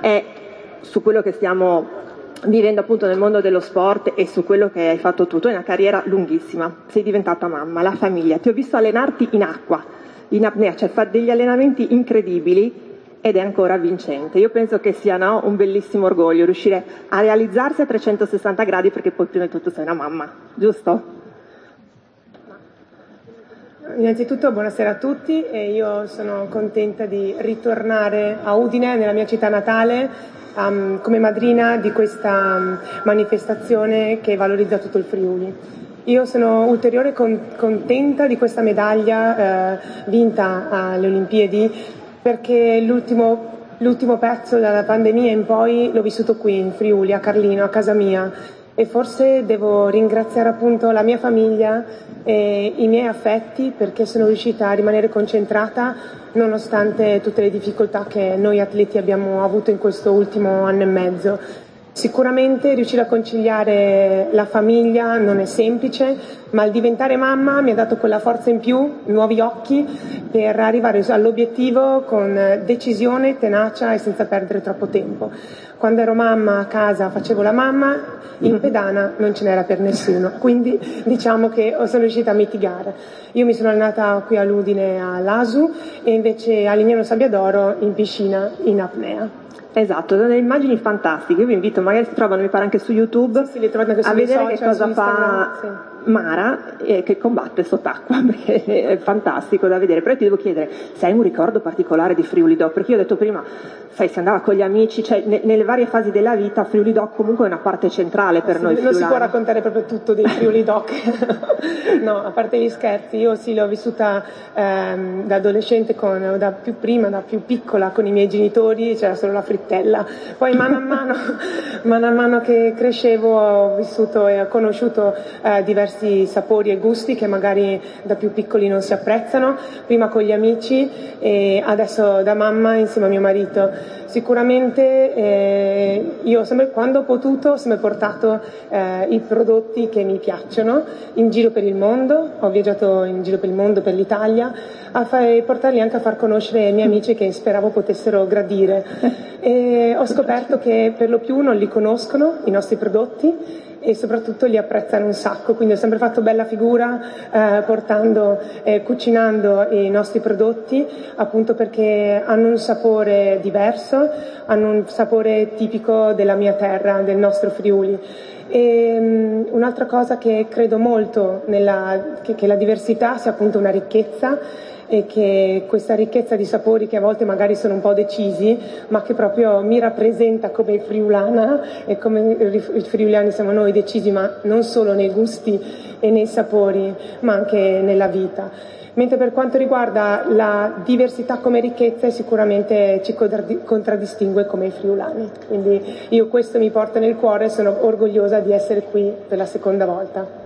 è su quello che stiamo vivendo appunto nel mondo dello sport e su quello che hai fatto tu. Tu hai una carriera lunghissima, sei diventata mamma, la famiglia, ti ho visto allenarti in acqua, in apnea, cioè fa degli allenamenti incredibili ed è ancora vincente. Io penso che sia no, un bellissimo orgoglio riuscire a realizzarsi a 360 gradi perché poi prima di tutto sei una mamma, giusto? Innanzitutto buonasera a tutti e io sono contenta di ritornare a Udine, nella mia città natale, um, come madrina di questa um, manifestazione che valorizza tutto il Friuli. Io sono ulteriore con, contenta di questa medaglia eh, vinta alle Olimpiadi perché l'ultimo, l'ultimo pezzo dalla pandemia in poi l'ho vissuto qui in Friuli, a Carlino, a casa mia e forse devo ringraziare appunto la mia famiglia e i miei affetti perché sono riuscita a rimanere concentrata nonostante tutte le difficoltà che noi atleti abbiamo avuto in questo ultimo anno e mezzo. Sicuramente riuscire a conciliare la famiglia non è semplice, ma il diventare mamma mi ha dato quella forza in più, nuovi occhi, per arrivare all'obiettivo con decisione, tenacia e senza perdere troppo tempo. Quando ero mamma a casa facevo la mamma, in pedana non ce n'era per nessuno, quindi diciamo che sono riuscita a mitigare. Io mi sono allenata qui a Ludine all'ASU e invece a Lignano Sabbiadoro in piscina in apnea. Esatto, delle immagini fantastiche. Io vi invito, magari si trovano, mi pare anche su YouTube, sì, sì, a vedere social, che cosa fa sì. Mara eh, che combatte sott'acqua, perché è fantastico da vedere. Però ti devo chiedere, se hai un ricordo particolare di Friuli Doc? Perché io ho detto prima, sai, si andava con gli amici, cioè ne, nelle varie fasi della vita Friuli Doc comunque è una parte centrale per noi Non si può raccontare proprio tutto dei Friuli Doc. no, a parte gli scherzi, io sì l'ho vissuta ehm, da adolescente, con, da più prima, da più piccola, con i miei genitori, c'era solo la frittata Stella. Poi mano a mano, mano, a mano che crescevo ho vissuto e ho conosciuto eh, diversi sapori e gusti che magari da più piccoli non si apprezzano, prima con gli amici e adesso da mamma insieme a mio marito. Sicuramente eh, io sempre, quando ho potuto ho sempre portato eh, i prodotti che mi piacciono in giro per il mondo, ho viaggiato in giro per il mondo, per l'Italia, a far, portarli anche a far conoscere i miei amici che speravo potessero gradire. E ho scoperto che per lo più non li conoscono i nostri prodotti e soprattutto li apprezzano un sacco, quindi ho sempre fatto bella figura eh, portando eh, cucinando i nostri prodotti appunto perché hanno un sapore diverso, hanno un sapore tipico della mia terra, del nostro Friuli. E, um, un'altra cosa che credo molto nella, che, che la diversità sia appunto una ricchezza e che questa ricchezza di sapori che a volte magari sono un po' decisi, ma che proprio mi rappresenta come friulana e come i friuliani siamo noi decisi, ma non solo nei gusti e nei sapori, ma anche nella vita. Mentre per quanto riguarda la diversità come ricchezza sicuramente ci contraddistingue come i friulani. Quindi io questo mi porta nel cuore e sono orgogliosa di essere qui per la seconda volta.